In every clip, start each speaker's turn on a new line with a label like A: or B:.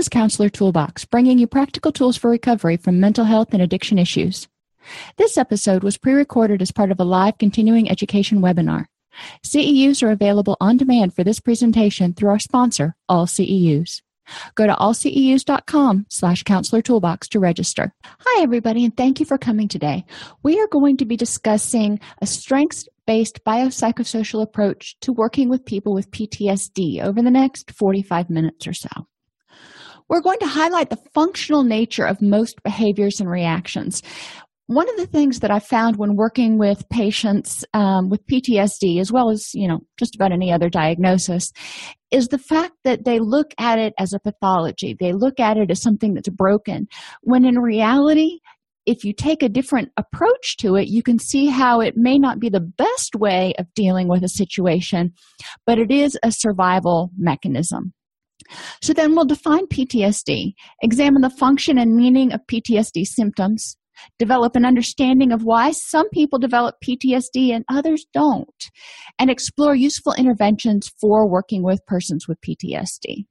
A: is Counselor Toolbox, bringing you practical tools for recovery from mental health and addiction issues. This episode was pre recorded as part of a live continuing education webinar. CEUs are available on demand for this presentation through our sponsor, All CEUs. Go to allceus.com slash counselor toolbox to register. Hi, everybody, and thank you for coming today. We are going to be discussing a strengths based biopsychosocial approach to working with people with PTSD over the next 45 minutes or so. We're going to highlight the functional nature of most behaviors and reactions. One of the things that I found when working with patients um, with PTSD, as well as you know just about any other diagnosis, is the fact that they look at it as a pathology. They look at it as something that's broken, when in reality, if you take a different approach to it, you can see how it may not be the best way of dealing with a situation, but it is a survival mechanism. So then we'll define PTSD, examine the function and meaning of PTSD symptoms, develop an understanding of why some people develop PTSD and others don't, and explore useful interventions for working with persons with PTSD.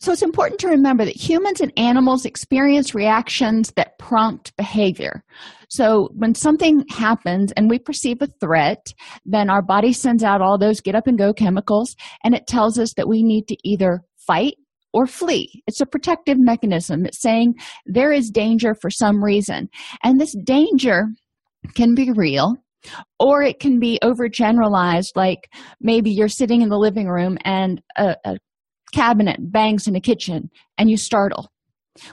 A: So it's important to remember that humans and animals experience reactions that prompt behavior. So when something happens and we perceive a threat, then our body sends out all those get up and go chemicals and it tells us that we need to either fight or flee. It's a protective mechanism. It's saying there is danger for some reason. And this danger can be real or it can be overgeneralized like maybe you're sitting in the living room and a, a cabinet bangs in a kitchen and you startle.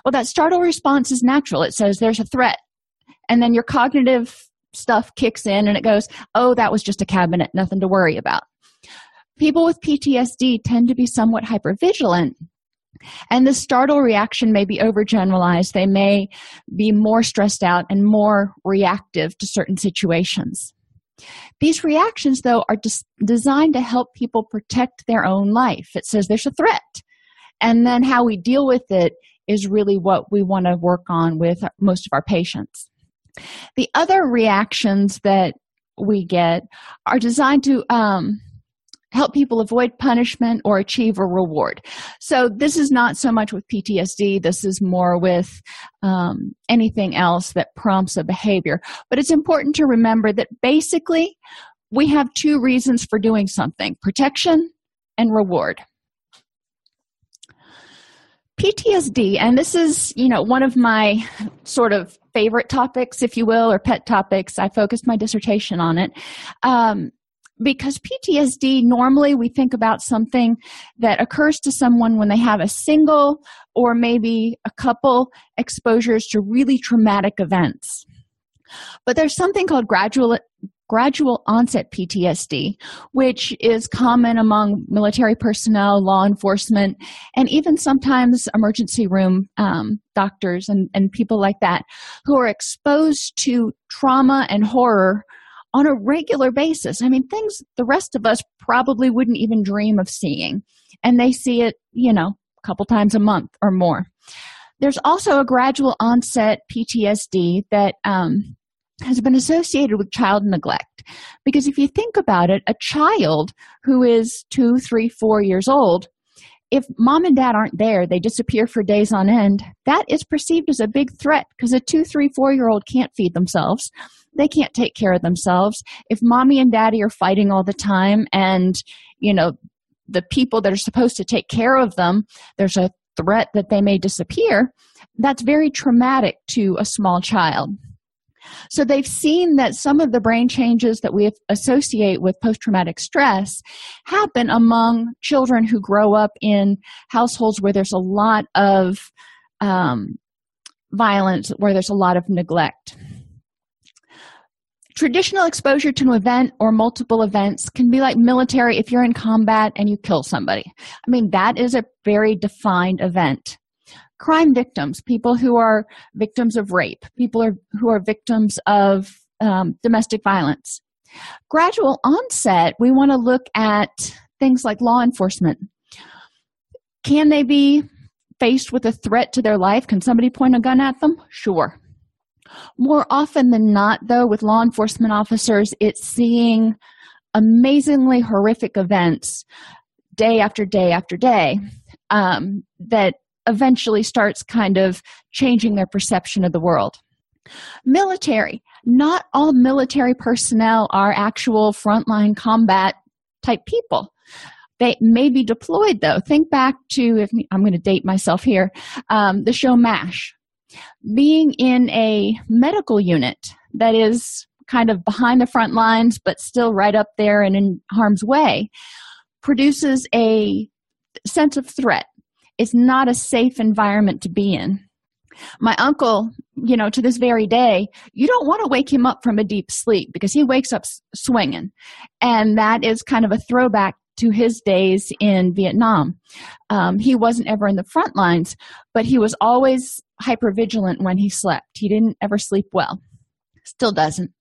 A: Well, that startle response is natural. It says there's a threat. And then your cognitive stuff kicks in and it goes, oh, that was just a cabinet, nothing to worry about. People with PTSD tend to be somewhat hypervigilant. And the startle reaction may be overgeneralized. They may be more stressed out and more reactive to certain situations. These reactions, though, are des- designed to help people protect their own life. It says there's a threat. And then how we deal with it is really what we want to work on with most of our patients. The other reactions that we get are designed to um, help people avoid punishment or achieve a reward. So, this is not so much with PTSD, this is more with um, anything else that prompts a behavior. But it's important to remember that basically we have two reasons for doing something protection and reward. PTSD, and this is, you know, one of my sort of favorite topics, if you will, or pet topics. I focused my dissertation on it. Um, because PTSD normally we think about something that occurs to someone when they have a single or maybe a couple exposures to really traumatic events. But there's something called gradual gradual onset PTSD, which is common among military personnel, law enforcement, and even sometimes emergency room um, doctors and, and people like that who are exposed to trauma and horror on a regular basis. I mean, things the rest of us probably wouldn't even dream of seeing. And they see it, you know, a couple times a month or more. There's also a gradual onset PTSD that um, has been associated with child neglect. Because if you think about it, a child who is two, three, four years old, if mom and dad aren't there, they disappear for days on end, that is perceived as a big threat because a two, three, four year old can't feed themselves. They can't take care of themselves. If mommy and daddy are fighting all the time and you know the people that are supposed to take care of them there's a threat that they may disappear that's very traumatic to a small child so they've seen that some of the brain changes that we associate with post traumatic stress happen among children who grow up in households where there's a lot of um, violence, where there's a lot of neglect. Traditional exposure to an event or multiple events can be like military if you're in combat and you kill somebody. I mean, that is a very defined event. Crime victims, people who are victims of rape, people are, who are victims of um, domestic violence. Gradual onset, we want to look at things like law enforcement. Can they be faced with a threat to their life? Can somebody point a gun at them? Sure. More often than not, though, with law enforcement officers, it's seeing amazingly horrific events day after day after day. Um, that eventually starts kind of changing their perception of the world. Military. Not all military personnel are actual frontline combat type people. They may be deployed though. Think back to, if I'm going to date myself here, um, the show MASH. Being in a medical unit that is kind of behind the front lines but still right up there and in harm's way produces a sense of threat. It's not a safe environment to be in. My uncle, you know, to this very day, you don't want to wake him up from a deep sleep because he wakes up swinging. And that is kind of a throwback to his days in Vietnam. Um, he wasn't ever in the front lines, but he was always hyper vigilant when he slept. He didn't ever sleep well, still doesn't.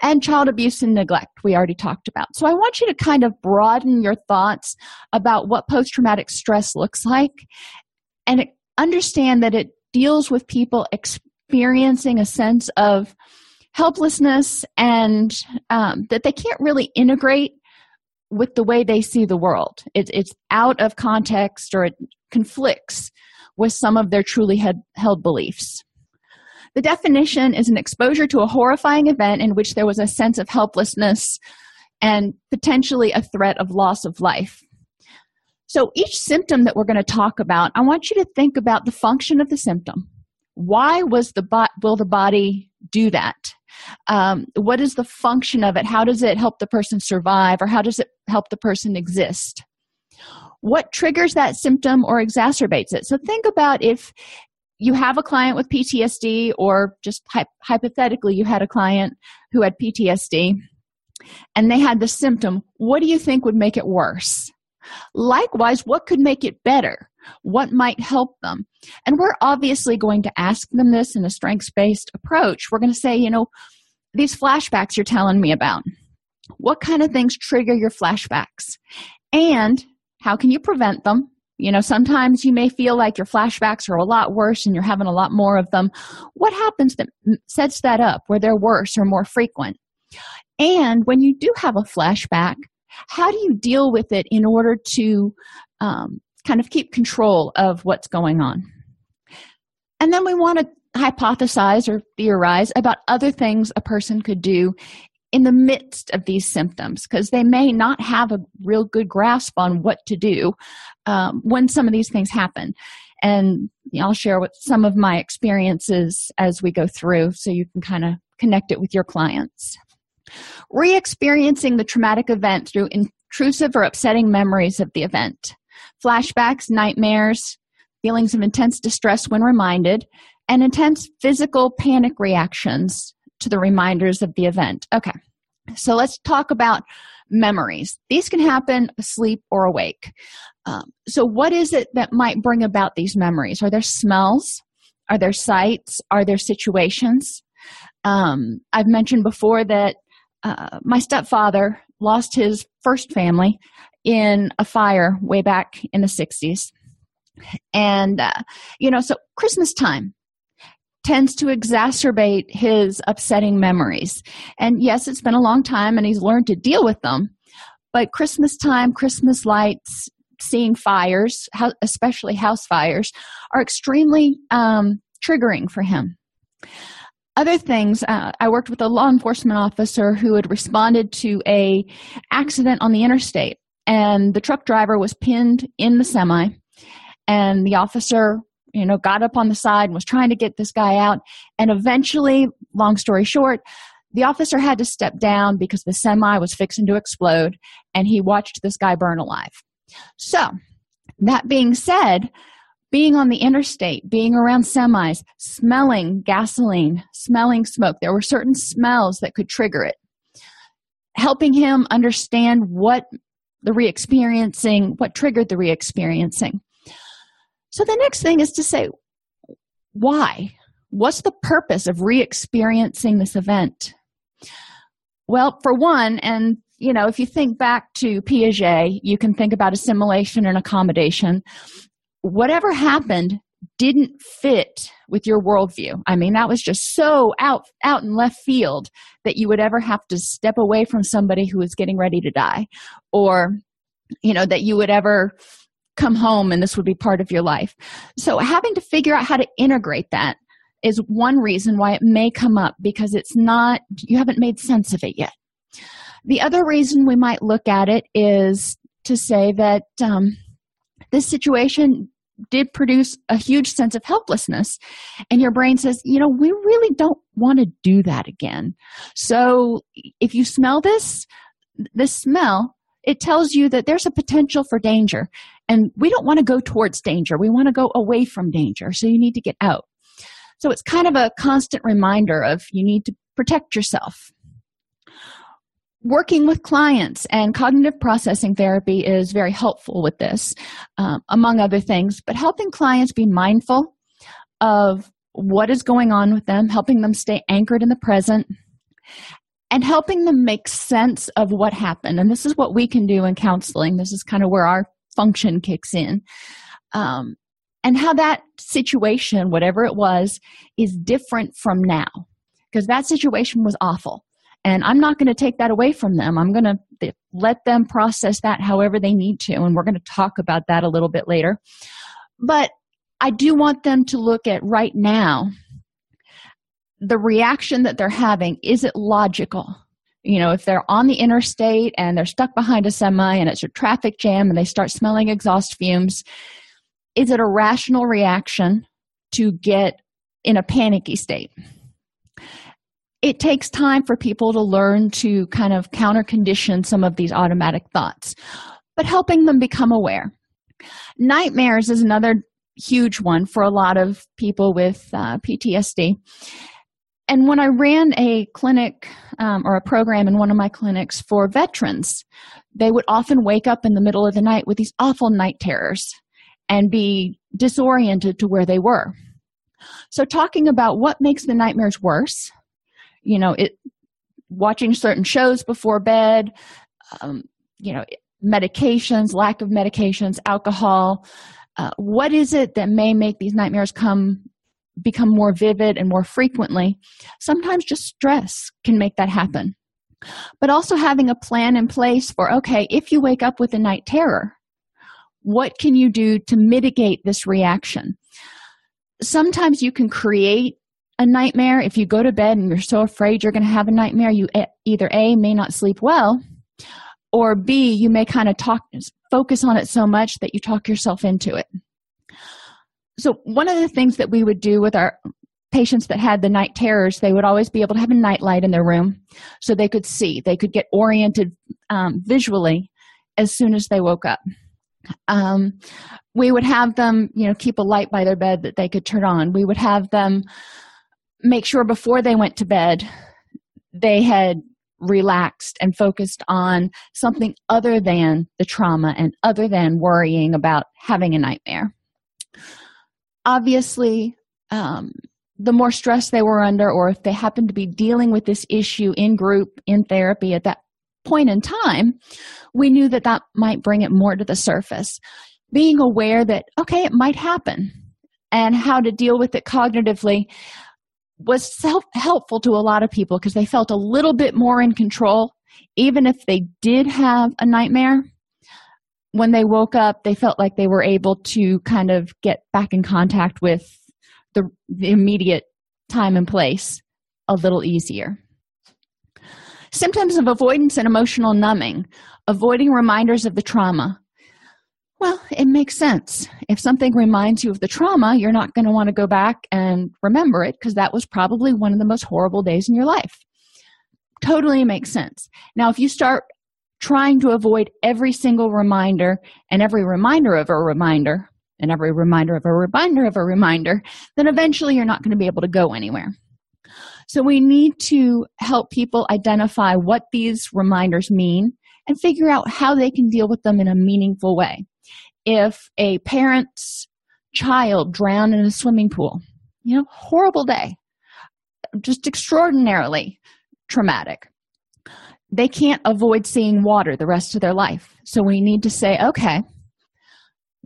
A: And child abuse and neglect, we already talked about. So I want you to kind of broaden your thoughts about what post traumatic stress looks like and understand that it deals with people experiencing a sense of helplessness and um, that they can't really integrate with the way they see the world. It, it's out of context or it conflicts with some of their truly held beliefs. The definition is an exposure to a horrifying event in which there was a sense of helplessness and potentially a threat of loss of life. So, each symptom that we're going to talk about, I want you to think about the function of the symptom. Why was the bo- will the body do that? um, what is the function of it how does it help the person survive or how does it help the person exist what triggers that symptom or exacerbates it so think about if you have a client with ptsd or just hy- hypothetically you had a client who had ptsd and they had the symptom what do you think would make it worse? Likewise what could make it better? What might help them? And we're obviously going to ask them this in a strengths based approach. We're going to say you know these flashbacks you're telling me about what kind of things trigger your flashbacks? And how can you prevent them you know sometimes you may feel like your flashbacks are a lot worse and you're having a lot more of them. What happens that sets that up where they're worse or more frequent? And when you do have a flashback how do you deal with it in order to um, kind of keep control of what's going on? And then we want to hypothesize or theorize about other things a person could do in the midst of these symptoms because they may not have a real good grasp on what to do um, when some of these things happen. And i'll share with some of my experiences as we go through so you can kind of connect it with your clients. Re-experiencing the traumatic event through intrusive or upsetting memories of the event. Flashbacks nightmares feelings of intense distress when reminded and intense physical panic reactions to the reminders of the event. Okay, so let's talk about memories. These can happen asleep or awake. Um, so, what is it that might bring about these memories? Are there smells? Are there sights? Are there situations? Um, I've mentioned before that uh, my stepfather lost his first family in a fire way back in the 60s. And, uh, you know, so Christmas time, tends to exacerbate his upsetting memories. And yes, it's been a long time and he's learned to deal with them. But Christmas time, Christmas lights, seeing fires, especially house fires, are extremely um, triggering for him. Other things, uh, I worked with a law enforcement officer who had responded to a accident on the interstate, and the truck driver was pinned in the semi, and the officer you know got up on the side and was trying to get this guy out. And eventually long story short the officer had to step down because the semi was fixing to explode and he watched this guy burn alive. So that being said being on the interstate being around semis smelling gasoline smelling smoke there were certain smells that could trigger it. Helping him understand what the re-experiencing what triggered the re-experiencing so the next thing is to say, why? What's the purpose of re experiencing this event? Well, for one, and you know, if you think back to Piaget, you can think about assimilation and accommodation. Whatever happened didn't fit with your worldview. I mean, that was just so out out in left field that you would ever have to step away from somebody who was getting ready to die, or you know, that you would ever come home and this would be part of your life. So, having to figure out how to integrate that is one reason why it may come up because it's not, you haven't made sense of it yet. The other reason we might look at it is to say that um, this situation did produce a huge sense of helplessness. And your brain says, you know, we really don't want to do that again. So if you smell this, this smell, it tells you that there's a potential for danger. And we don't want to go towards danger. We want to go away from danger. So you need to get out. So it's kind of a constant reminder of you need to protect yourself working with clients and cognitive processing therapy is very helpful with this um, among other things but helping clients be mindful of what is going on with them helping them stay anchored in the present and helping them make sense of what happened. And this is what we can do in counseling. This is kind of where our function kicks in. Um, and how that situation whatever it was is different from now. Because that situation was awful. And i'm not going to take that away from them. I'm going to let them process that however they need to and we're going to talk about that a little bit later. But i do want them to look at right now the reaction that they're having is it logical you know if they're on the interstate and they're stuck behind a semi and it's a traffic jam and they start smelling exhaust fumes is it a rational reaction to get in a panicky state it takes time for people to learn to kind of counter condition some of these automatic thoughts, but helping them become aware. Nightmares is another huge one for a lot of people with uh, PTSD. And when I ran a clinic um, or a program in one of my clinics for veterans, they would often wake up in the middle of the night with these awful night terrors and be disoriented to where they were. So, talking about what makes the nightmares worse you know it watching certain shows before bed um, you know medications lack of medications alcohol uh, what is it that may make these nightmares come become more vivid and more frequently sometimes just stress can make that happen. But also having a plan in place for okay if you wake up with a night terror what can you do to mitigate this reaction? Sometimes you can create a nightmare. If you go to bed and you're so afraid you're going to have a nightmare you either a may not sleep well or b you may kind of talk focus on it so much that you talk yourself into it so one of the things that we would do with our patients that had the night terrors they would always be able to have a night light in their room so they could see. They could get oriented um, visually as soon as they woke up. Um, we would have them you know keep a light by their bed that they could turn on. We would have them make sure before they went to bed they had relaxed and focused on something other than the trauma and other than worrying about having a nightmare. Obviously, um, the more stress they were under, or if they happened to be dealing with this issue in group, in therapy at that point in time, we knew that that might bring it more to the surface. Being aware that, okay, it might happen, and how to deal with it cognitively was self helpful to a lot of people because they felt a little bit more in control even if they did have a nightmare when they woke up they felt like they were able to kind of get back in contact with the, the immediate time and place a little easier symptoms of avoidance and emotional numbing avoiding reminders of the trauma well, it makes sense. If something reminds you of the trauma, you're not going to want to go back and remember it because that was probably one of the most horrible days in your life. Totally makes sense. Now, if you start trying to avoid every single reminder and every reminder of a reminder and every reminder of a reminder of a reminder, then eventually you're not going to be able to go anywhere. So, we need to help people identify what these reminders mean and figure out how they can deal with them in a meaningful way if a parent's child drowned in a swimming pool you know horrible day just extraordinarily traumatic they can't avoid seeing water the rest of their life. So we need to say okay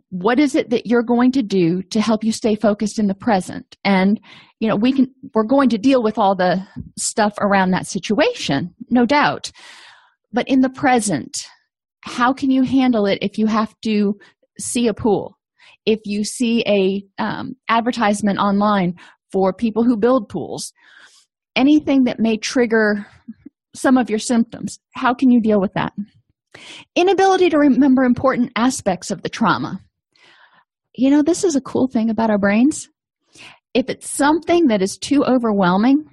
A: what is it that you're going to do to help you stay focused in the present? And you know we can we're going to deal with all the stuff around that situation no doubt. But in the present how can you handle it if you have to see a pool, if you see a um, advertisement online for people who build pools, anything that may trigger some of your symptoms, how can you deal with that? Inability to remember important aspects of the trauma. You know, this is a cool thing about our brains. If it's something that is too overwhelming,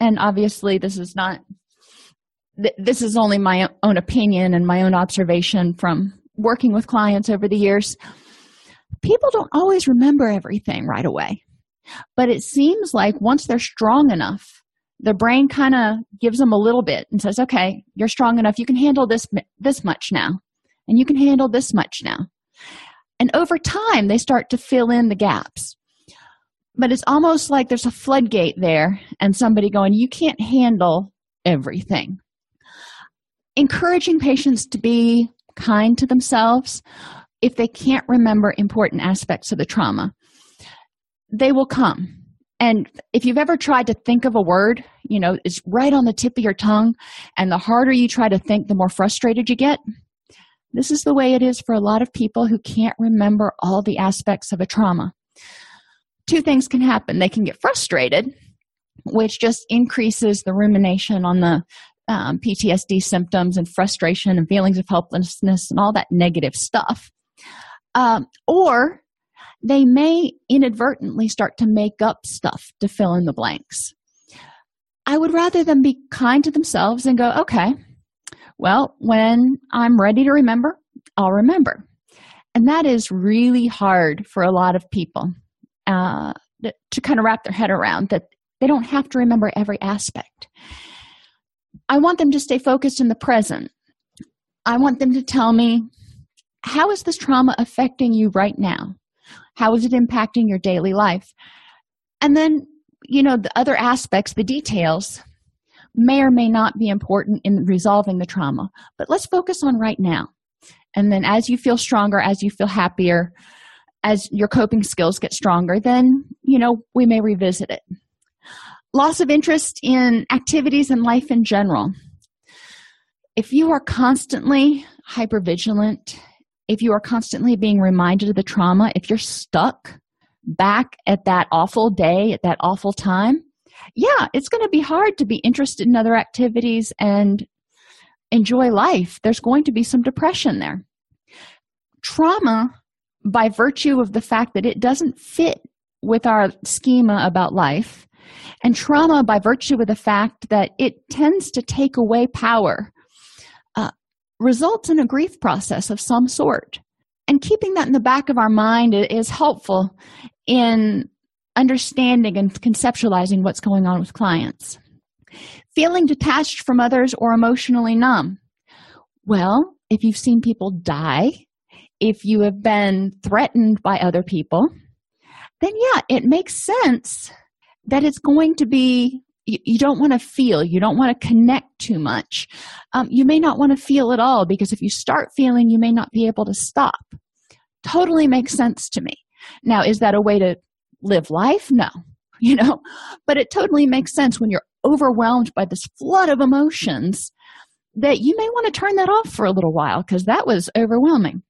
A: and obviously this is not this is only my own opinion and my own observation from working with clients over the years people don't always remember everything right away but it seems like once they're strong enough the brain kind of gives them a little bit and says okay you're strong enough. You can handle this this much now. And you can handle this much now. And over time they start to fill in the gaps. But it's almost like there's a floodgate there and somebody going you can't handle everything. Encouraging patients to be kind to themselves if they can't remember important aspects of the trauma. They will come and if you've ever tried to think of a word you know it's right on the tip of your tongue and the harder you try to think the more frustrated you get. This is the way it is for a lot of people who can't remember all the aspects of a trauma. Two things can happen. They can get frustrated which just increases the rumination on the um, PTSD symptoms and frustration and feelings of helplessness and all that negative stuff. Um, or they may inadvertently start to make up stuff to fill in the blanks. I would rather them be kind to themselves and go, okay, well, when I'm ready to remember, I'll remember. And that is really hard for a lot of people uh, to kind of wrap their head around that they don't have to remember every aspect. I want them to stay focused in the present. I want them to tell me how is this trauma affecting you right now? How is it impacting your daily life? And then, you know, the other aspects, the details, may or may not be important in resolving the trauma, but let's focus on right now. And then, as you feel stronger, as you feel happier, as your coping skills get stronger, then, you know, we may revisit it loss of interest in activities and life in general. If you are constantly hypervigilant, if you are constantly being reminded of the trauma, if you're stuck back at that awful day, at that awful time, yeah, it's going to be hard to be interested in other activities and enjoy life. There's going to be some depression there. Trauma, by virtue of the fact that it doesn't fit with our schema about life, and trauma, by virtue of the fact that it tends to take away power, results in a grief process of some sort. And keeping that in the back of our mind is helpful in understanding and conceptualizing what's going on with clients. Feeling detached from others or emotionally numb. Well, if you've seen people die, if you have been threatened by other people, then yeah, it makes sense that it's going to be you, you don't want to feel you don't want to connect too much. Um, you may not want to feel at all because if you start feeling you may not be able to stop. Totally makes sense to me. Now is that a way to live life? No you know? But it totally makes sense when you're overwhelmed by this flood of emotions that you may want to turn that off for a little while because that was overwhelming.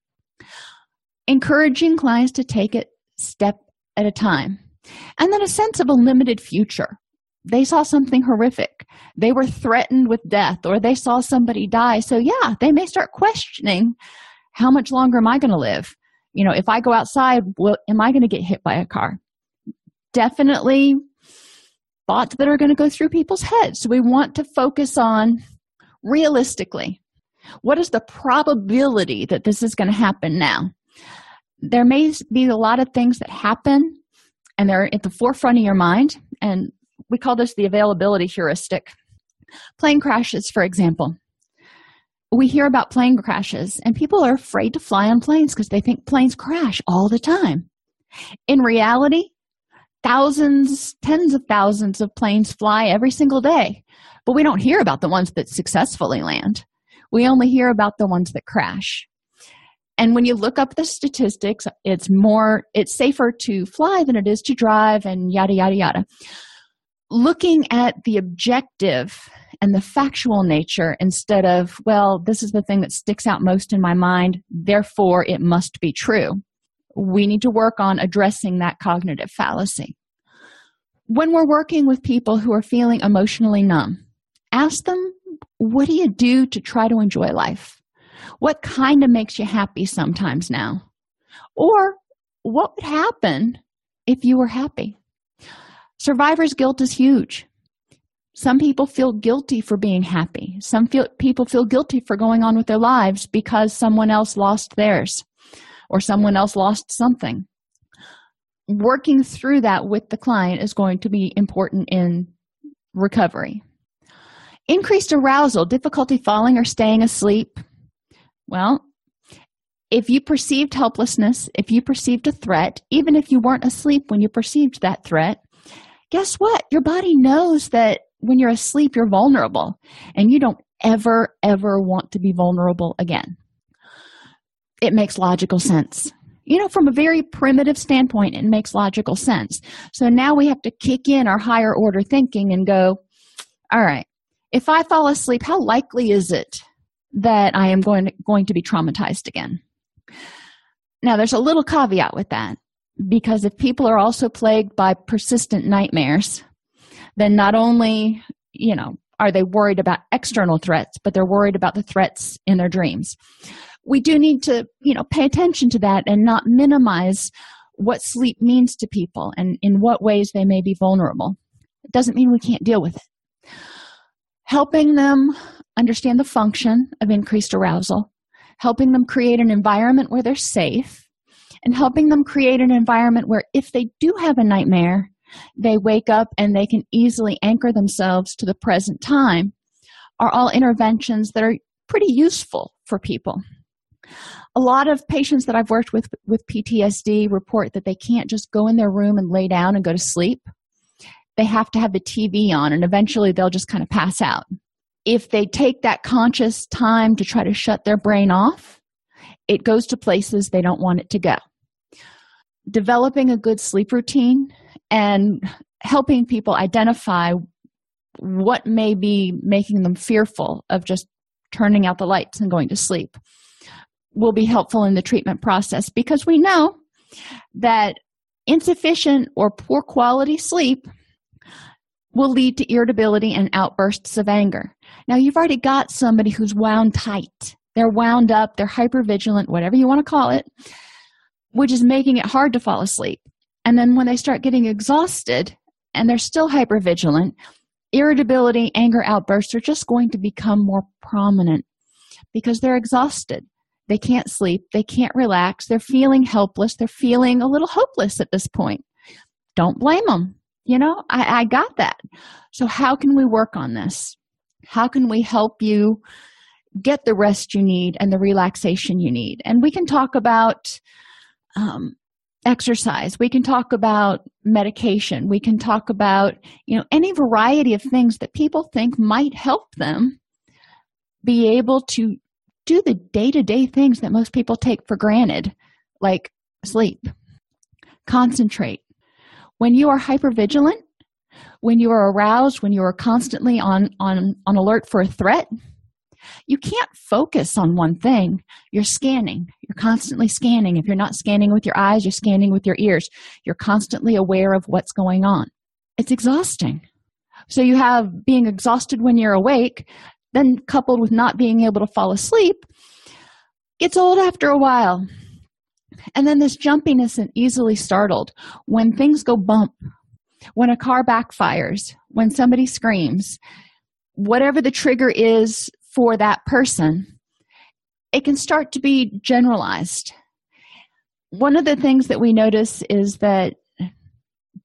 A: Encouraging clients to take it step at a time. And then a sense of a limited future. They saw something horrific. They were threatened with death, or they saw somebody die. So, yeah, they may start questioning how much longer am I going to live? You know, if I go outside, will, am I going to get hit by a car? Definitely thoughts that are going to go through people's heads. So, we want to focus on realistically what is the probability that this is going to happen now? There may be a lot of things that happen and they're at the forefront of your mind. And we call this the availability heuristic. Plane crashes, for example. We hear about plane crashes, and people are afraid to fly on planes because they think planes crash all the time. In reality, thousands, tens of thousands of planes fly every single day, but we don't hear about the ones that successfully land. We only hear about the ones that crash and when you look up the statistics it's more it's safer to fly than it is to drive and yada yada yada looking at the objective and the factual nature instead of, well, this is the thing that sticks out most in my mind, therefore it must be true. We need to work on addressing that cognitive fallacy. When we're working with people who are feeling emotionally numb, ask them, what do you do to try to enjoy life? What kind of makes you happy sometimes now? Or what would happen if you were happy? Survivor's guilt is huge. Some people feel guilty for being happy. Some feel, people feel guilty for going on with their lives because someone else lost theirs or someone else lost something. Working through that with the client is going to be important in recovery. Increased arousal, difficulty falling or staying asleep. Well, if you perceived helplessness, if you perceived a threat, even if you weren't asleep when you perceived that threat, guess what? Your body knows that when you're asleep, you're vulnerable and you don't ever, ever want to be vulnerable again. It makes logical sense. You know, from a very primitive standpoint, it makes logical sense. So now we have to kick in our higher order thinking and go, all right, if I fall asleep, how likely is it that I am going to, going to be traumatized again? Now, there's a little caveat with that because if people are also plagued by persistent nightmares, then not only, you know, are they worried about external threats, but they're worried about the threats in their dreams. We do need to, you know, pay attention to that and not minimize what sleep means to people and in what ways they may be vulnerable. It doesn't mean we can't deal with it. Helping them understand the function of increased arousal helping them create an environment where they're safe, and helping them create an environment where if they do have a nightmare, they wake up and they can easily anchor themselves to the present time are all interventions that are pretty useful for people. A lot of patients that I've worked with with PTSD report that they can't just go in their room and lay down and go to sleep. They have to have the TV on and eventually they'll just kind of pass out if they take that conscious time to try to shut their brain off, it goes to places they don't want it to go. Developing a good sleep routine and helping people identify what may be making them fearful of just turning out the lights and going to sleep will be helpful in the treatment process because we know that insufficient or poor quality sleep will lead to irritability and outbursts of anger. Now, you've already got somebody who's wound tight. They're wound up, they're hypervigilant, whatever you want to call it, which is making it hard to fall asleep. And then when they start getting exhausted and they're still hypervigilant, irritability, anger outbursts are just going to become more prominent because they're exhausted. They can't sleep, they can't relax, they're feeling helpless, they're feeling a little hopeless at this point. Don't blame them you know I, I got that. So how can we work on this? How can we help you get the rest you need and the relaxation you need? And we can talk about um, exercise. We can talk about medication. We can talk about you know any variety of things that people think might help them be able to do the day-to-day things that most people take for granted like sleep. Concentrate. When you are hypervigilant when you are aroused when you are constantly on on on alert for a threat you can't focus on one thing. You're scanning. You're constantly scanning. If you're not scanning with your eyes you're scanning with your ears. You're constantly aware of what's going on. It's exhausting. So you have being exhausted when you're awake then coupled with not being able to fall asleep gets old after a while. And then this jumpiness and easily startled. When things go bump, when a car backfires, when somebody screams, whatever the trigger is for that person, it can start to be generalized. One of the things that we notice is that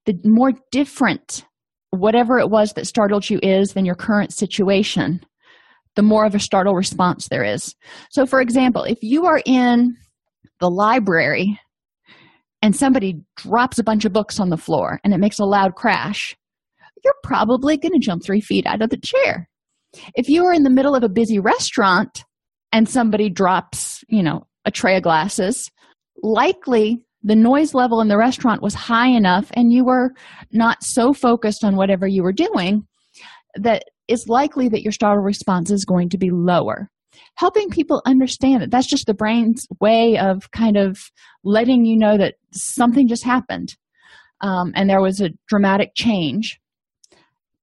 A: the more different whatever it was that startled you is than your current situation, the more of a startle response there is. So, for example, if you are in the library and somebody drops a bunch of books on the floor and it makes a loud crash, you're probably going to jump three feet out of the chair. If you are in the middle of a busy restaurant and somebody drops, you know, a tray of glasses, likely the noise level in the restaurant was high enough and you were not so focused on whatever you were doing that it's likely that your startle response is going to be lower. Helping people understand that that's just the brain's way of kind of letting you know that something just happened um, and there was a dramatic change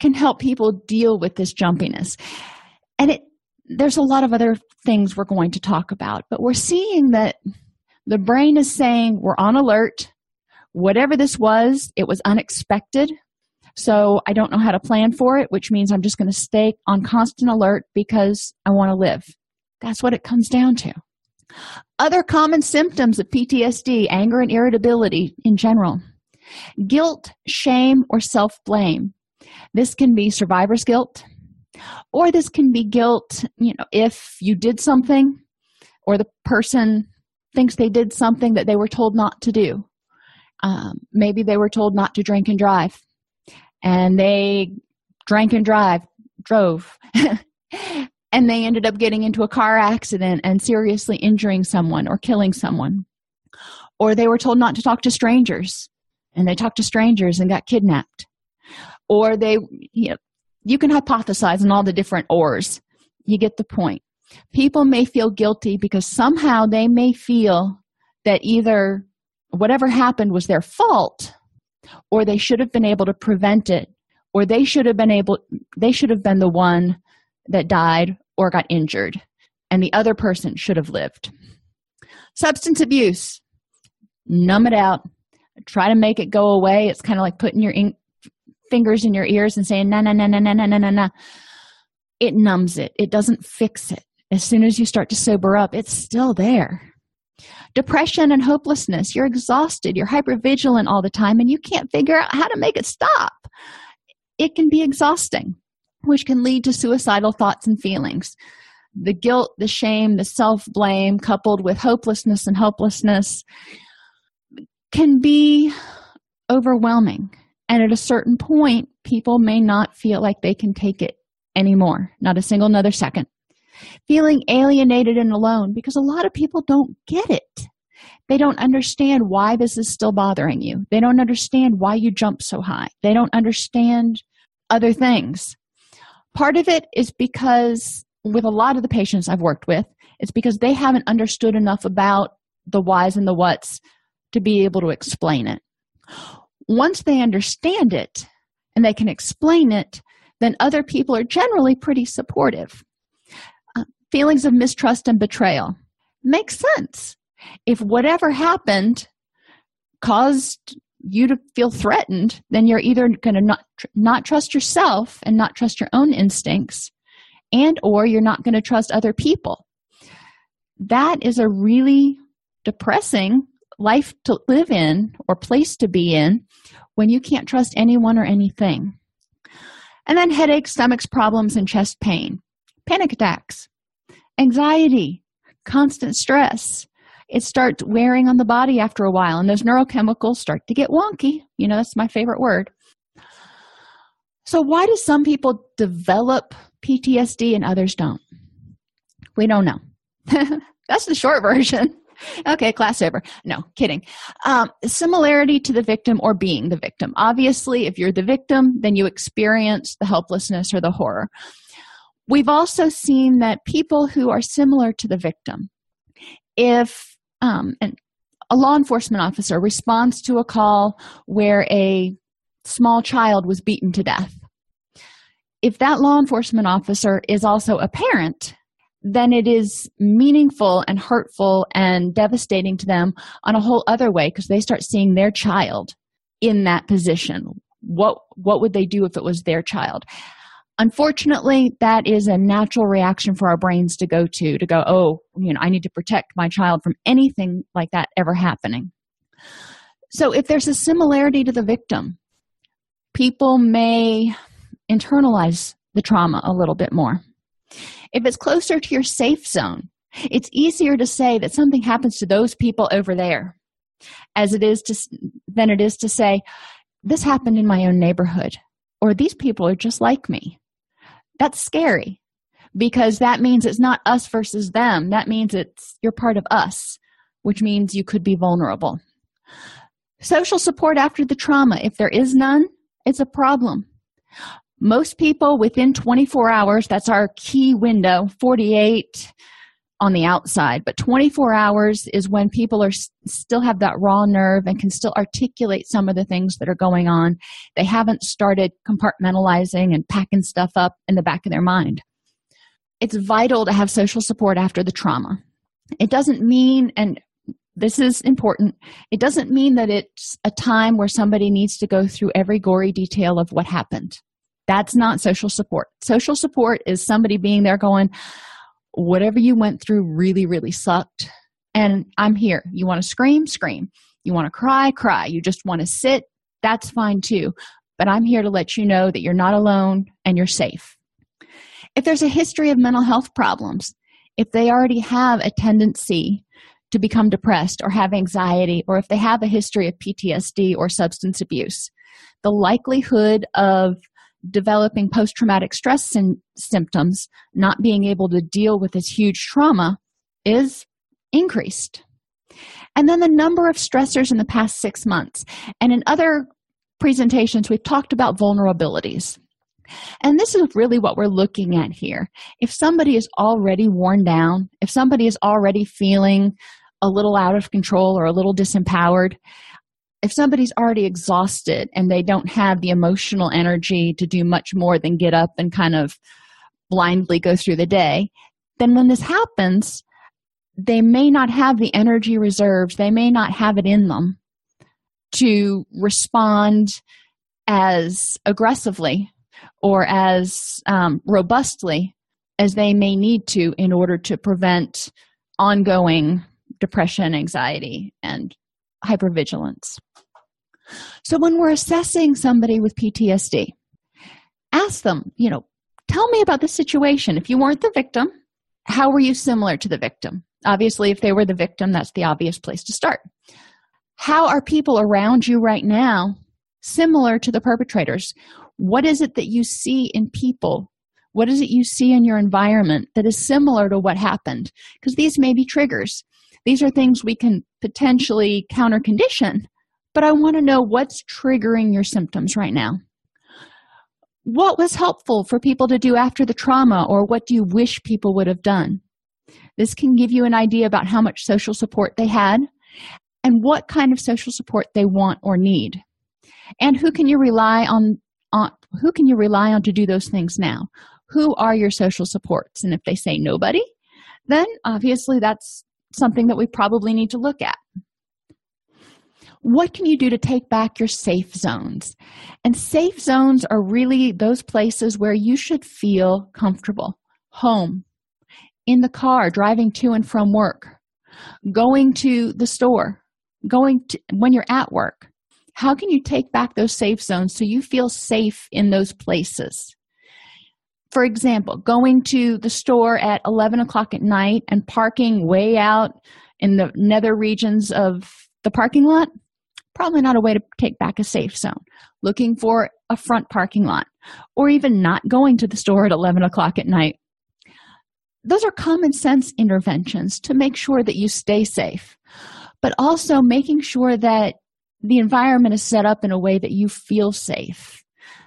A: can help people deal with this jumpiness. And it there's a lot of other things we're going to talk about but we're seeing that the brain is saying we're on alert. Whatever this was it was unexpected. So i don't know how to plan for it which means i'm just going to stay on constant alert because i want to live. That's what it comes down to. Other common symptoms of ptsd anger and irritability in general. Guilt shame or self-blame this can be survivor's guilt or this can be guilt you know if you did something or the person thinks they did something that they were told not to do. Um, maybe they were told not to drink and drive and they drank and drive drove and they ended up getting into a car accident and seriously injuring someone or killing someone. Or they were told not to talk to strangers and they talked to strangers and got kidnapped or they you know you can hypothesize on all the different ors. You get the point. People may feel guilty because somehow they may feel that either whatever happened was their fault or they should have been able to prevent it or they should have been able they should have been the one that died or got injured and the other person should have lived. Substance abuse. Numb it out. Try to make it go away. It's kind of like putting your ink fingers in your ears and saying na na na na na na na na it numbs it. It doesn't fix it. As soon as you start to sober up it's still there. Depression and hopelessness. You're exhausted. You're hypervigilant all the time and you can't figure out how to make it stop. It can be exhausting which can lead to suicidal thoughts and feelings. The guilt the shame the self-blame coupled with hopelessness and helplessness can be overwhelming and at a certain point people may not feel like they can take it anymore. Not a single another second. Feeling alienated and alone because a lot of people don't get it. They don't understand why this is still bothering you. They don't understand why you jump so high. They don't understand other things. Part of it is because with a lot of the patients i've worked with it's because they haven't understood enough about the whys and the whats to be able to explain it once they understand it and they can explain it then other people are generally pretty supportive. Uh, feelings of mistrust and betrayal. Makes sense. If whatever happened caused you to feel threatened then you're either going to not not trust yourself and not trust your own instincts and or you're not going to trust other people. That is a really depressing life to live in or place to be in when you can't trust anyone or anything. And then headaches stomachs problems and chest pain. Panic attacks. Anxiety. Constant stress. It starts wearing on the body after a while and those neurochemicals start to get wonky. You know that's my favorite word. So why do some people develop ptsd and others don't? We don't know. That's the short version okay class over. No kidding. Um, similarity to the victim or being the victim. Obviously if you're the victim then you experience the helplessness or the horror. We've also seen that people who are similar to the victim, if um, an, a law enforcement officer responds to a call where a small child was beaten to death, if that law enforcement officer is also a parent, then it is meaningful and hurtful and devastating to them on a whole other way because they start seeing their child in that position. What what would they do if it was their child? unfortunately that is a natural reaction for our brains to go to to go oh you know i need to protect my child from anything like that ever happening so if there's a similarity to the victim people may internalize the trauma a little bit more if it's closer to your safe zone it's easier to say that something happens to those people over there as it is to than it is to say this happened in my own neighborhood or these people are just like me. That's scary because that means it's not us versus them. That means it's you're part of us which means you could be vulnerable. Social support after the trauma, if there is none, it's a problem. Most people within 24 hours, that's our key window, 48 on the outside, but 24 hours is when people are still have that raw nerve and can still articulate some of the things that are going on. They haven't started compartmentalizing and packing stuff up in the back of their mind. It's vital to have social support after the trauma. It doesn't mean, and this is important, it doesn't mean that it's a time where somebody needs to go through every gory detail of what happened. That's not social support. Social support is somebody being there going, whatever you went through really, really sucked. And I'm here. You want to scream? Scream. You want to cry? Cry. You just want to sit? That's fine too. But I'm here to let you know that you're not alone and you're safe. If there's a history of mental health problems, if they already have a tendency to become depressed or have anxiety, or if they have a history of PTSD or substance abuse, the likelihood of developing post traumatic stress symptoms, not being able to deal with this huge trauma, is increased. And then the number of stressors in the past six months. And in other presentations, we've talked about vulnerabilities. And this is really what we're looking at here. If somebody is already worn down, if somebody is already feeling a little out of control or a little disempowered, if somebody's already exhausted and they don't have the emotional energy to do much more than get up and kind of blindly go through the day, then when this happens, they may not have the energy reserves, they may not have it in them to respond as aggressively or as um, robustly as they may need to in order to prevent ongoing depression, anxiety, and hypervigilance. So when we're assessing somebody with PTSD, ask them, you know, tell me about the situation. If you weren't the victim, how were you similar to the victim? Obviously, if they were the victim, that's the obvious place to start. How are people around you right now similar to the perpetrators? What is it that you see in people? What is it you see in your environment that is similar to what happened? Because these may be triggers. These are things we can potentially counter condition but I want to know what's triggering your symptoms right now. What was helpful for people to do after the trauma, or what do you wish people would have done? This can give you an idea about how much social support they had and what kind of social support they want or need. And who can you rely on, on who can you rely on to do those things now? Who are your social supports? And if they say nobody, then obviously that's something that we probably need to look at what can you do to take back your safe zones? And safe zones are really those places where you should feel comfortable home, in the car, driving to and from work, going to the store, going to, when you're at work. How can you take back those safe zones so you feel safe in those places? For example, going to the store at 11 o'clock at night and parking way out in the nether regions of the parking lot probably not a way to take back a safe zone. Looking for a front parking lot, or even not going to the store at 11 o'clock at night. Those are common sense interventions to make sure that you stay safe, but also making sure that the environment is set up in a way that you feel safe,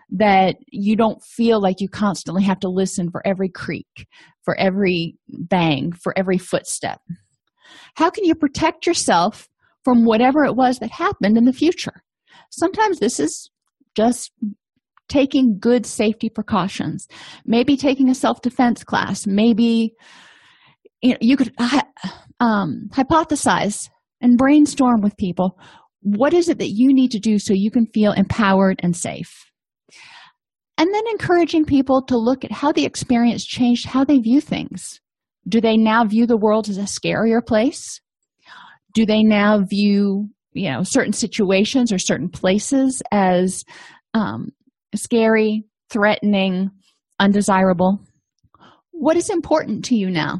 A: that you don't feel like you constantly have to listen for every creak, for every bang, for every footstep. How can you protect yourself from whatever it was that happened in the future. Sometimes this is just taking good safety precautions, maybe taking a self defense class, maybe you, know, you could um, hypothesize and brainstorm with people what is it that you need to do so you can feel empowered and safe. And then encouraging people to look at how the experience changed how they view things. Do they now view the world as a scarier place? Do they now view you know certain situations or certain places as um, scary threatening undesirable? What is important to you now?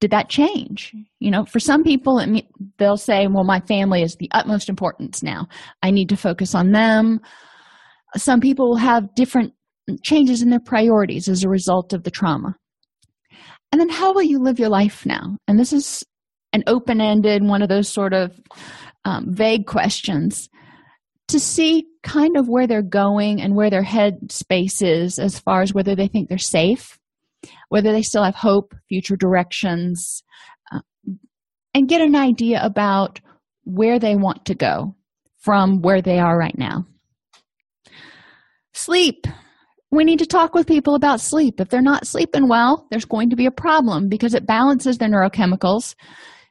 A: Did that change? You know for some people it they'll say well my family is the utmost importance now. I need to focus on them. Some people will have different changes in their priorities as a result of the trauma. And then how will you live your life now? And this is an open ended one of those sort of um, vague questions to see kind of where they're going and where their head space is as far as whether they think they're safe, whether they still have hope, future directions, uh, and get an idea about where they want to go from where they are right now. Sleep. We need to talk with people about sleep. If they're not sleeping well, there's going to be a problem because it balances their neurochemicals,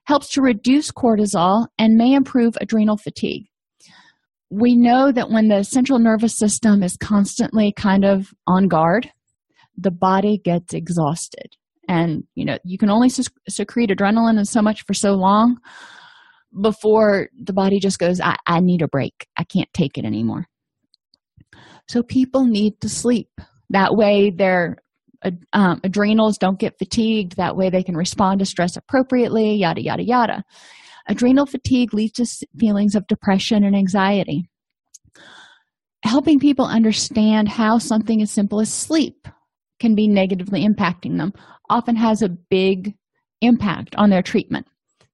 A: helps to reduce cortisol, and may improve adrenal fatigue. We know that when the central nervous system is constantly kind of on guard, the body gets exhausted. And, you know, you can only secrete adrenaline and so much for so long before the body just goes, I, I need a break. I can't take it anymore. So people need to sleep. That way, their um, adrenals don't get fatigued. That way, they can respond to stress appropriately, yada, yada, yada. Adrenal fatigue leads to feelings of depression and anxiety. Helping people understand how something as simple as sleep can be negatively impacting them often has a big impact on their treatment.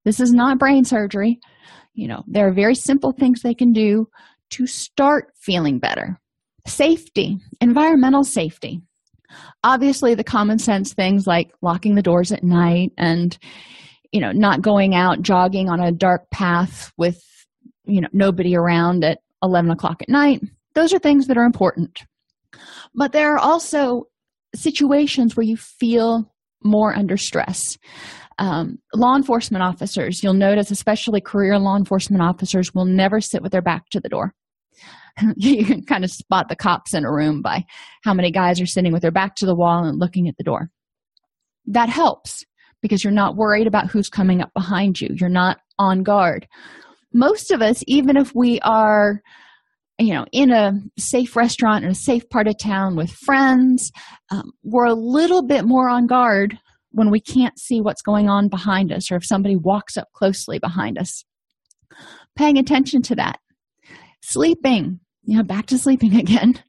A: This is not brain surgery. You know, there are very simple things they can do to start feeling better. Safety, environmental safety. Obviously, the common sense things like locking the doors at night and, you know, not going out jogging on a dark path with, you know, nobody around at 11 o'clock at night. Those are things that are important. But there are also situations where you feel more under stress um, law enforcement officers you'll notice especially career law enforcement officers will never sit with their back to the door you can kind of spot the cops in a room by how many guys are sitting with their back to the wall and looking at the door. That helps because you're not worried about who's coming up behind you. You're not on guard. Most of us even if we are you know in a safe restaurant in a safe part of town with friends um, we're a little bit more on guard when we can't see what's going on behind us or if somebody walks up closely behind us. Paying attention to that sleeping. You know back to sleeping again.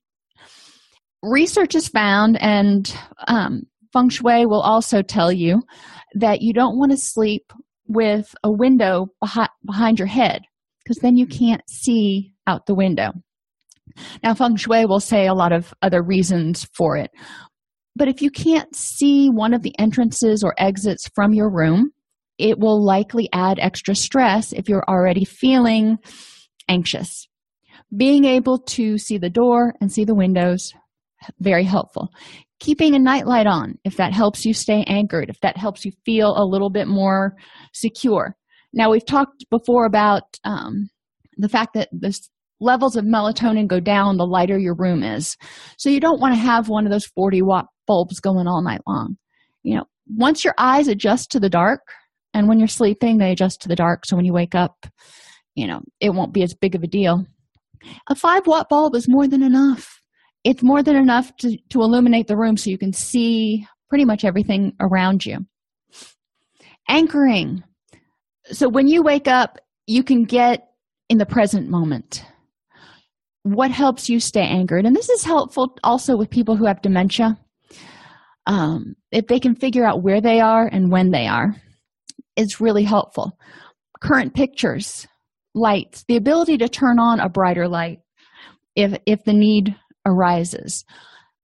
A: Research has found and um, feng shui will also tell you that you don't want to sleep with a window behind, behind your head because then you can't see out the window. Now feng shui will say a lot of other reasons for it but if you can't see one of the entrances or exits from your room, it will likely add extra stress if you're already feeling anxious. Being able to see the door and see the windows, very helpful. Keeping a nightlight on, if that helps you stay anchored, if that helps you feel a little bit more secure. Now, we've talked before about um, the fact that the levels of melatonin go down the lighter your room is. So you don't want to have one of those 40 watt bulbs going all night long. You know, once your eyes adjust to the dark, and when you're sleeping, they adjust to the dark. So when you wake up, you know, it won't be as big of a deal. A five watt bulb is more than enough. It's more than enough to, to illuminate the room so you can see pretty much everything around you. Anchoring. So when you wake up, you can get in the present moment what helps you stay anchored and this is helpful also with people who have dementia um, if they can figure out where they are and when they are it's really helpful current pictures lights the ability to turn on a brighter light if if the need arises.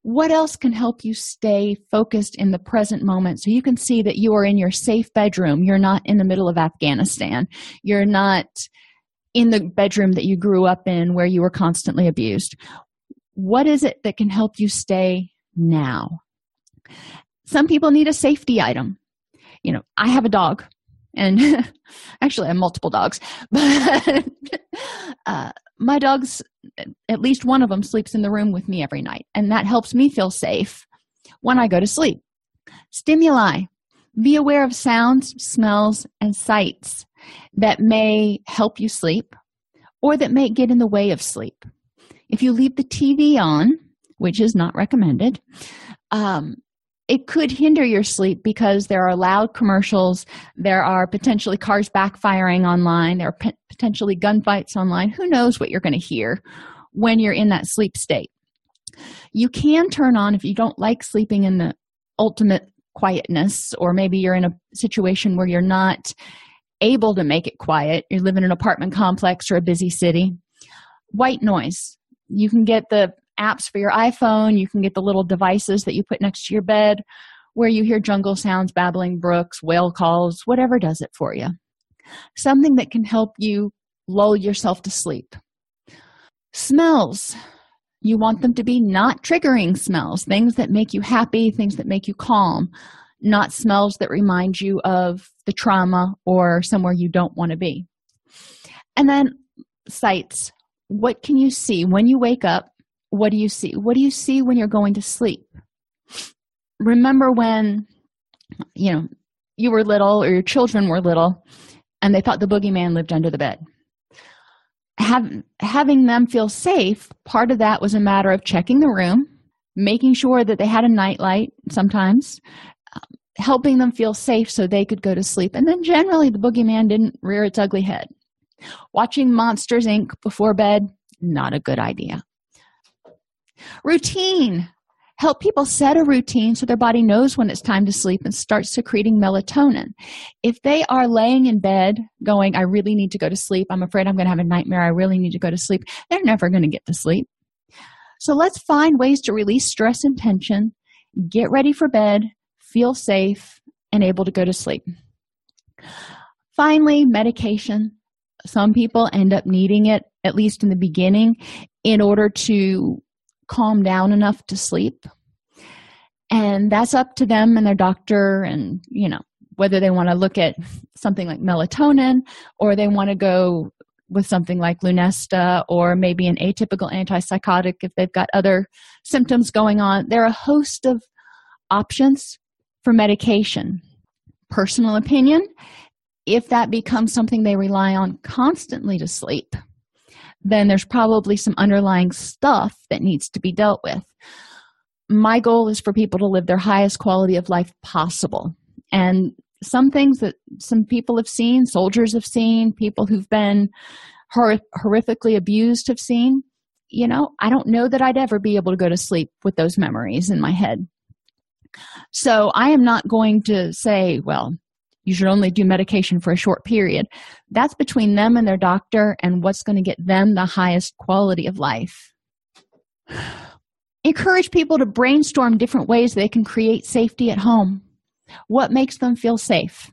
A: What else can help you stay focused in the present moment so you can see that you are in your safe bedroom? You're not in the middle of afghanistan. You're not in the bedroom that you grew up in where you were constantly abused. What is it that can help you stay now? Some people need a safety item. You know i have a dog and actually i have multiple dogs but uh, my dogs at least one of them sleeps in the room with me every night and that helps me feel safe when i go to sleep stimuli be aware of sounds smells and sights that may help you sleep or that may get in the way of sleep. If you leave the TV on, which is not recommended, um, it could hinder your sleep because there are loud commercials, there are potentially cars backfiring online, there are p- potentially gunfights online. Who knows what you're going to hear when you're in that sleep state? You can turn on, if you don't like sleeping in the ultimate quietness, or maybe you're in a situation where you're not able to make it quiet. You live in an apartment complex or a busy city. White noise. You can get the apps for your iPhone, you can get the little devices that you put next to your bed where you hear jungle sounds, babbling brooks, whale calls, whatever does it for you. Something that can help you lull yourself to sleep. Smells. You want them to be not triggering smells, things that make you happy, things that make you calm, not smells that remind you of the trauma or somewhere you don't want to be. And then sights. What can you see when you wake up? What do you see? What do you see when you're going to sleep? Remember when, you know, you were little or your children were little and they thought the boogeyman lived under the bed. Have, having them feel safe, part of that was a matter of checking the room, making sure that they had a nightlight sometimes, helping them feel safe so they could go to sleep. And then generally, the boogeyman didn't rear its ugly head. Watching Monsters Inc. before bed, not a good idea. Routine. Help people set a routine so their body knows when it's time to sleep and starts secreting melatonin. If they are laying in bed going, I really need to go to sleep, I'm afraid I'm going to have a nightmare, I really need to go to sleep, they're never going to get to sleep. So let's find ways to release stress and tension, get ready for bed, feel safe, and able to go to sleep. Finally, medication. Some people end up needing it, at least in the beginning, in order to calm down enough to sleep. And that's up to them and their doctor, and you know, whether they want to look at something like melatonin or they want to go with something like Lunesta or maybe an atypical antipsychotic if they've got other symptoms going on. There are a host of options for medication. Personal opinion if that becomes something they rely on constantly to sleep, then there's probably some underlying stuff that needs to be dealt with. My goal is for people to live their highest quality of life possible. And some things that some people have seen, soldiers have seen, people who've been hor- horrifically abused have seen, you know, I don't know that I'd ever be able to go to sleep with those memories in my head. So I am not going to say, well, you should only do medication for a short period. That's between them and their doctor and what's going to get them the highest quality of life. Encourage people to brainstorm different ways they can create safety at home. What makes them feel safe?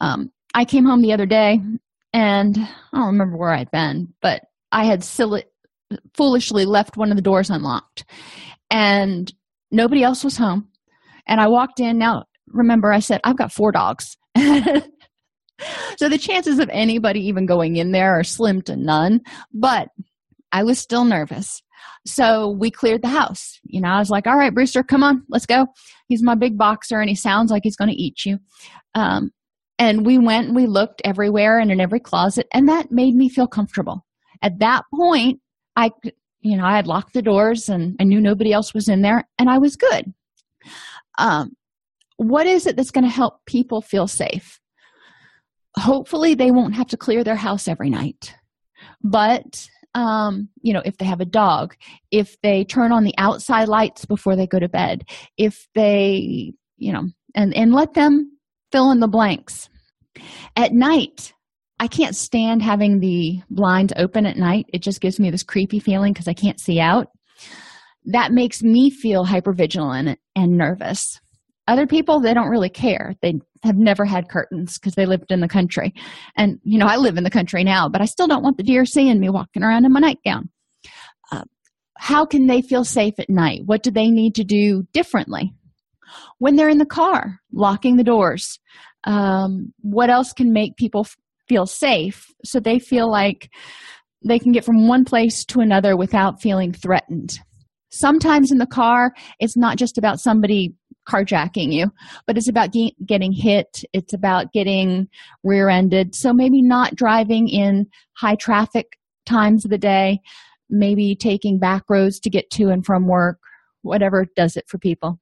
A: Um, I came home the other day and I don't remember where I'd been, but I had silly, foolishly left one of the doors unlocked and nobody else was home and I walked in. Now, remember, I said, I've got four dogs. so the chances of anybody even going in there are slim to none, but I was still nervous. So we cleared the house. You know, I was like, all right, Brewster, come on, let's go. He's my big boxer and he sounds like he's going to eat you. Um, and we went and we looked everywhere and in every closet, and that made me feel comfortable. At that point, I, you know, I had locked the doors and I knew nobody else was in there, and I was good um, what is it that's going to help people feel safe? Hopefully they won't have to clear their house every night. But um, you know if they have a dog if they turn on the outside lights before they go to bed if they you know and and let them fill in the blanks. At night i can't stand having the blinds open at night. It just gives me this creepy feeling because i can't see out. That makes me feel hypervigilant and nervous other people they don't really care. They have never had curtains because they lived in the country. And you know i live in the country now but i still don't want the deer seeing me walking around in my nightgown. Uh, how can they feel safe at night? What do they need to do differently? When they're in the car locking the doors. Um, what else can make people f- feel safe so they feel like they can get from one place to another without feeling threatened? Sometimes in the car it's not just about somebody carjacking you but it's about ge- getting hit. It's about getting rear-ended. So maybe not driving in high traffic times of the day maybe taking back roads to get to and from work whatever does it for people.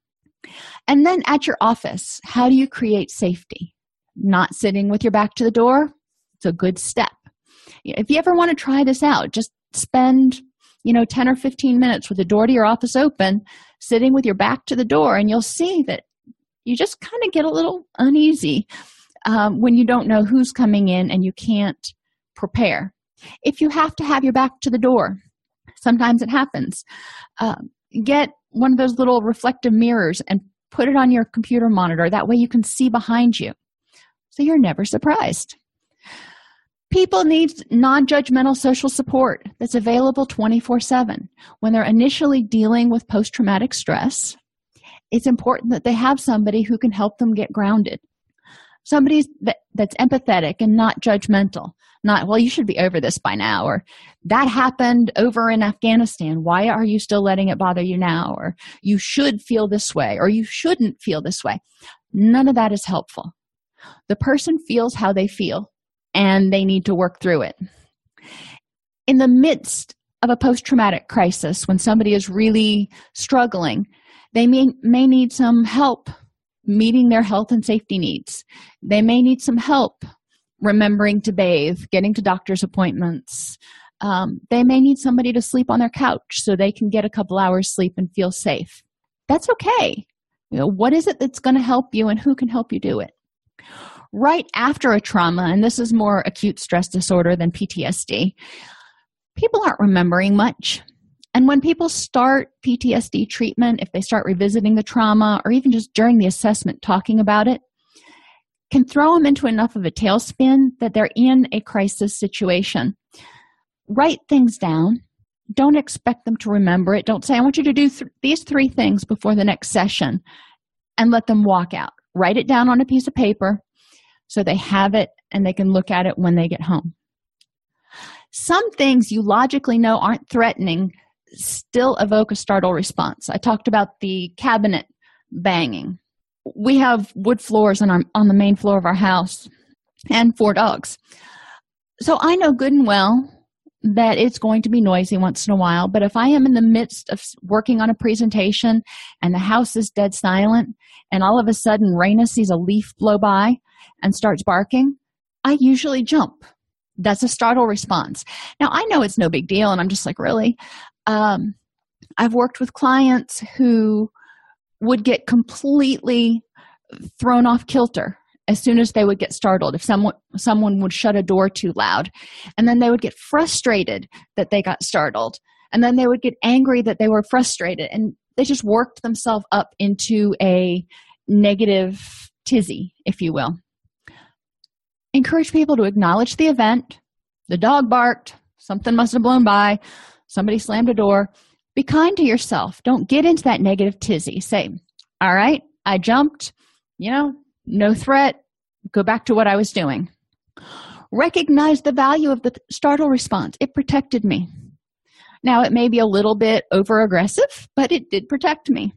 A: And then at your office how do you create safety? Not sitting with your back to the door? It's a good step. If you ever want to try this out just spend you know 10 or 15 minutes with the door to your office open sitting with your back to the door and you'll see that you just kind of get a little uneasy um, when you don't know who's coming in and you can't prepare. If you have to have your back to the door, sometimes it happens. Uh, get one of those little reflective mirrors and put it on your computer monitor. That way you can see behind you. So you're never surprised. People need non judgmental social support that's available 24 7. When they're initially dealing with post traumatic stress, it's important that they have somebody who can help them get grounded. Somebody that, that's empathetic and not judgmental. Not, well, you should be over this by now, or that happened over in Afghanistan. Why are you still letting it bother you now? Or you should feel this way, or you shouldn't feel this way. None of that is helpful. The person feels how they feel, and they need to work through it. In the midst of a post traumatic crisis, when somebody is really struggling, they may, may need some help meeting their health and safety needs. They may need some help remembering to bathe, getting to doctor's appointments. Um, they may need somebody to sleep on their couch so they can get a couple hours sleep and feel safe. That's okay. You know, what is it that's going to help you and who can help you do it? Right after a trauma, and this is more acute stress disorder than PTSD, people aren't remembering much. And when people start PTSD treatment, if they start revisiting the trauma or even just during the assessment talking about it, can throw them into enough of a tailspin that they're in a crisis situation. Write things down. Don't expect them to remember it. Don't say, I want you to do th- these three things before the next session and let them walk out. Write it down on a piece of paper so they have it and they can look at it when they get home. Some things you logically know aren't threatening still evoke a startle response. I talked about the cabinet banging. We have wood floors on our on the main floor of our house and four dogs. So I know good and well that it's going to be noisy once in a while, but if I am in the midst of working on a presentation and the house is dead silent and all of a sudden Raina sees a leaf blow by and starts barking, I usually jump. That's a startle response. Now, I know it's no big deal, and I'm just like, really? um, I've worked with clients who would get completely thrown off kilter as soon as they would get startled if someone someone would shut a door too loud. And then they would get frustrated that they got startled. And then they would get angry that they were frustrated. And they just worked themselves up into a negative tizzy if you will. Encourage people to acknowledge the event. The dog barked. Something must have blown by. Somebody slammed a door. Be kind to yourself. Don't get into that negative tizzy. Say all right i jumped. You know no threat go back to what i was doing. Recognize the value of the startle response. It protected me. Now it may be a little bit over aggressive but it did protect me.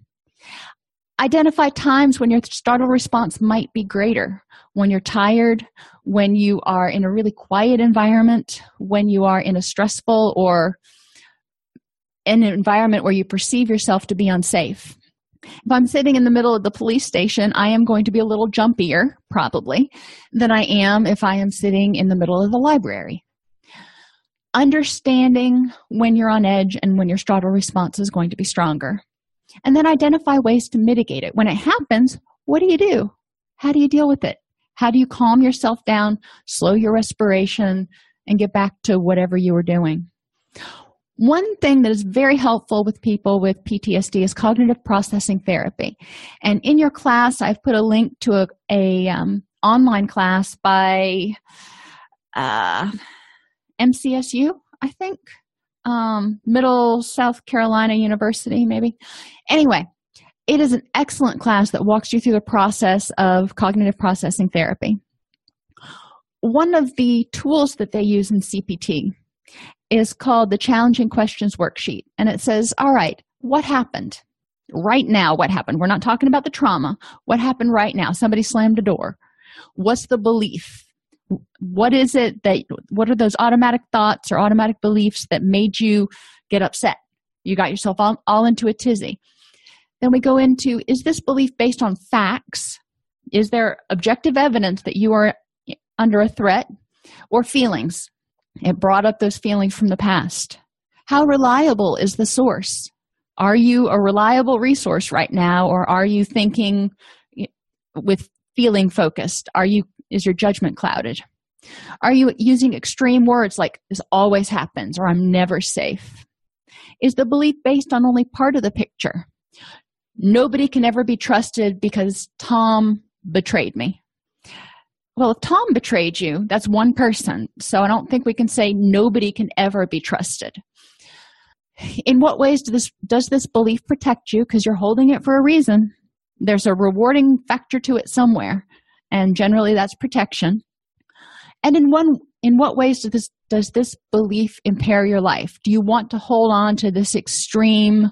A: Identify times when your startle response might be greater. When you're tired when you are in a really quiet environment when you are in a stressful or an environment where you perceive yourself to be unsafe. If I'm sitting in the middle of the police station, I am going to be a little jumpier, probably, than I am if I am sitting in the middle of the library. Understanding when you're on edge and when your startle response is going to be stronger. And then identify ways to mitigate it. When it happens, what do you do? How do you deal with it? How do you calm yourself down, slow your respiration, and get back to whatever you were doing? One thing that is very helpful with people with PTSD is cognitive processing therapy. And in your class, I've put a link to a, a um, online class by uh, MCSU, I think, um, Middle South Carolina University, maybe. Anyway, it is an excellent class that walks you through the process of cognitive processing therapy. One of the tools that they use in CPT is called the Challenging Questions Worksheet. And it says, All right, what happened? Right now, what happened? We're not talking about the trauma. What happened right now? Somebody slammed a door. What's the belief? What is it that, what are those automatic thoughts or automatic beliefs that made you get upset? You got yourself all, all into a tizzy. Then we go into is this belief based on facts? Is there objective evidence that you are under a threat or feelings? It brought up those feelings from the past. How reliable is the source? Are you a reliable resource right now, or are you thinking with feeling focused? Are you Is your judgment clouded? Are you using extreme words like this always happens or I'm never safe? Is the belief based on only part of the picture? Nobody can ever be trusted because Tom betrayed me. Well, if Tom betrayed you, that's one person. So I don't think we can say nobody can ever be trusted. In what ways do this, does this belief protect you? Because you're holding it for a reason. There's a rewarding factor to it somewhere, and generally that's protection. And in one in what ways does this does this belief impair your life? Do you want to hold on to this extreme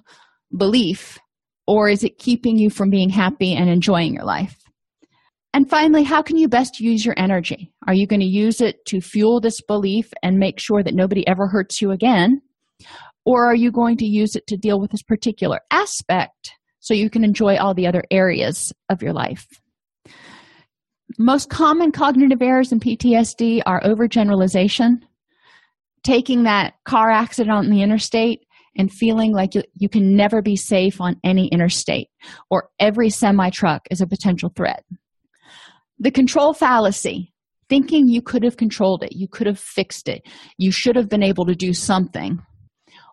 A: belief, or is it keeping you from being happy and enjoying your life? And finally, how can you best use your energy? Are you going to use it to fuel this belief and make sure that nobody ever hurts you again? Or are you going to use it to deal with this particular aspect so you can enjoy all the other areas of your life? Most common cognitive errors in PTSD are overgeneralization, taking that car accident on the interstate and feeling like you, you can never be safe on any interstate, or every semi truck is a potential threat the control fallacy, thinking you could have controlled it, you could have fixed it, you should have been able to do something,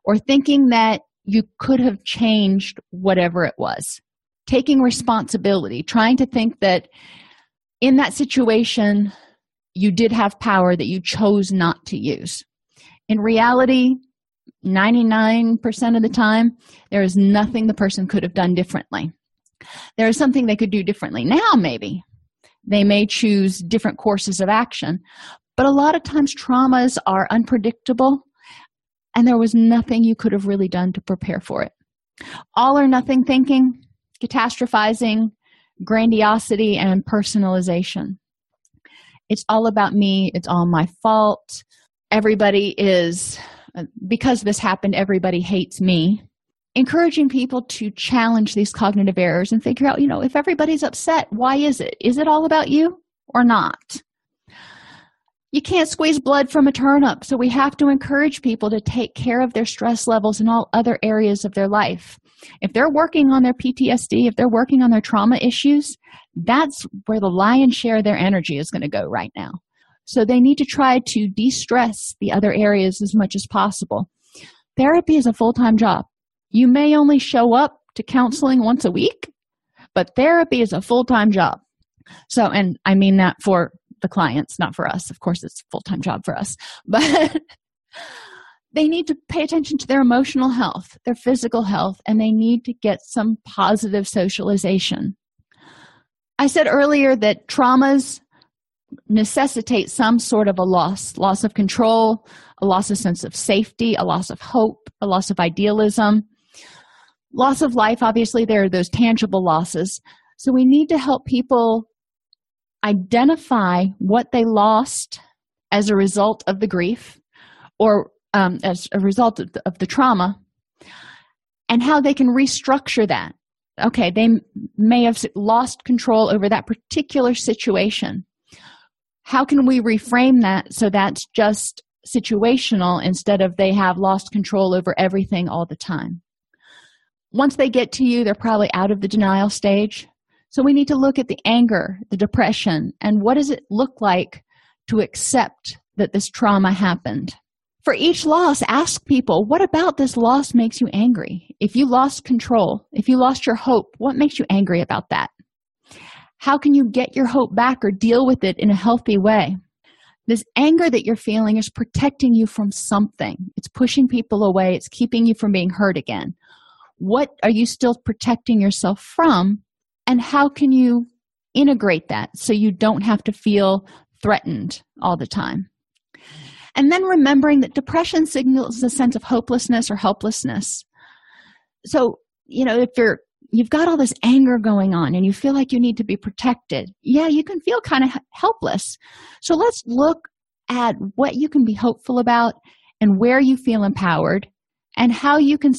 A: or thinking that you could have changed whatever it was. Taking responsibility, trying to think that in that situation, you did have power that you chose not to use. In reality, 99% of the time, there is nothing the person could have done differently. There is something they could do differently now, maybe, they may choose different courses of action. But a lot of times, traumas are unpredictable, and there was nothing you could have really done to prepare for it. All or nothing thinking, catastrophizing, grandiosity, and personalization. It's all about me, it's all my fault. Everybody is, uh, because this happened, everybody hates me encouraging people to challenge these cognitive errors and figure out, you know, if everybody's upset, why is it? Is it all about you or not? You can't squeeze blood from a turnip, so we have to encourage people to take care of their stress levels in all other areas of their life. If they're working on their PTSD, if they're working on their trauma issues, that's where the lion's share of their energy is going to go right now. So they need to try to de stress the other areas as much as possible. Therapy is a full time job. You may only show up to counseling once a week, but therapy is a full time job. So, and I mean that for the clients, not for us. Of course, it's a full time job for us, but they need to pay attention to their emotional health, their physical health, and they need to get some positive socialization. I said earlier that traumas necessitate some sort of a loss loss of control, a loss of sense of safety, a loss of hope, a loss of idealism loss of life obviously there are those tangible losses. So we need to help people identify what they lost as a result of the grief or um, as a result of the, of the trauma and how they can restructure that. Okay they may have lost control over that particular situation. How can we reframe that so that's just situational instead of they have lost control over everything all the time once they get to you, they're probably out of the denial stage. So we need to look at the anger, the depression, and what does it look like to accept that this trauma happened. For each loss, ask people, what about this loss makes you angry? If you lost control, if you lost your hope, what makes you angry about that? How can you get your hope back or deal with it in a healthy way? This anger that you're feeling is protecting you from something. It's pushing people away, it's keeping you from being hurt again what are you still protecting yourself from and how can you integrate that so you don't have to feel threatened all the time? And then remembering that depression signals a sense of hopelessness or helplessness. So you know if you're you've got all this anger going on and you feel like you need to be protected yeah you can feel kind of helpless. So let's look at what you can be hopeful about and where you feel empowered and how you can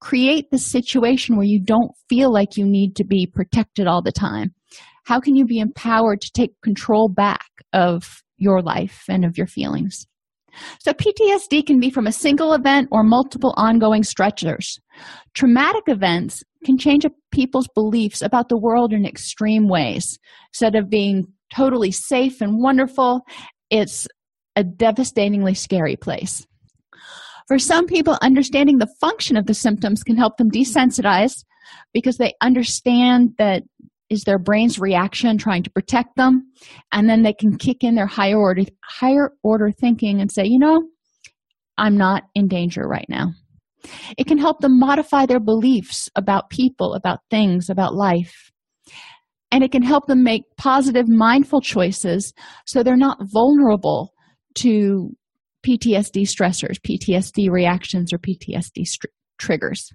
A: create the situation where you don't feel like you need to be protected all the time. How can you be empowered to take control back of your life and of your feelings? So, PTSD can be from a single event or multiple ongoing stressors. Traumatic events can change a people's beliefs about the world in extreme ways. Instead of being totally safe and wonderful, it's a devastatingly scary place. For some people, understanding the function of the symptoms can help them desensitize because they understand that is their brain's reaction trying to protect them. And then they can kick in their higher order higher order thinking and say you know i'm not in danger right now. It can help them modify their beliefs about people about things about life. And it can help them make positive mindful choices so they're not vulnerable to PTSD stressors, PTSD reactions, or PTSD triggers.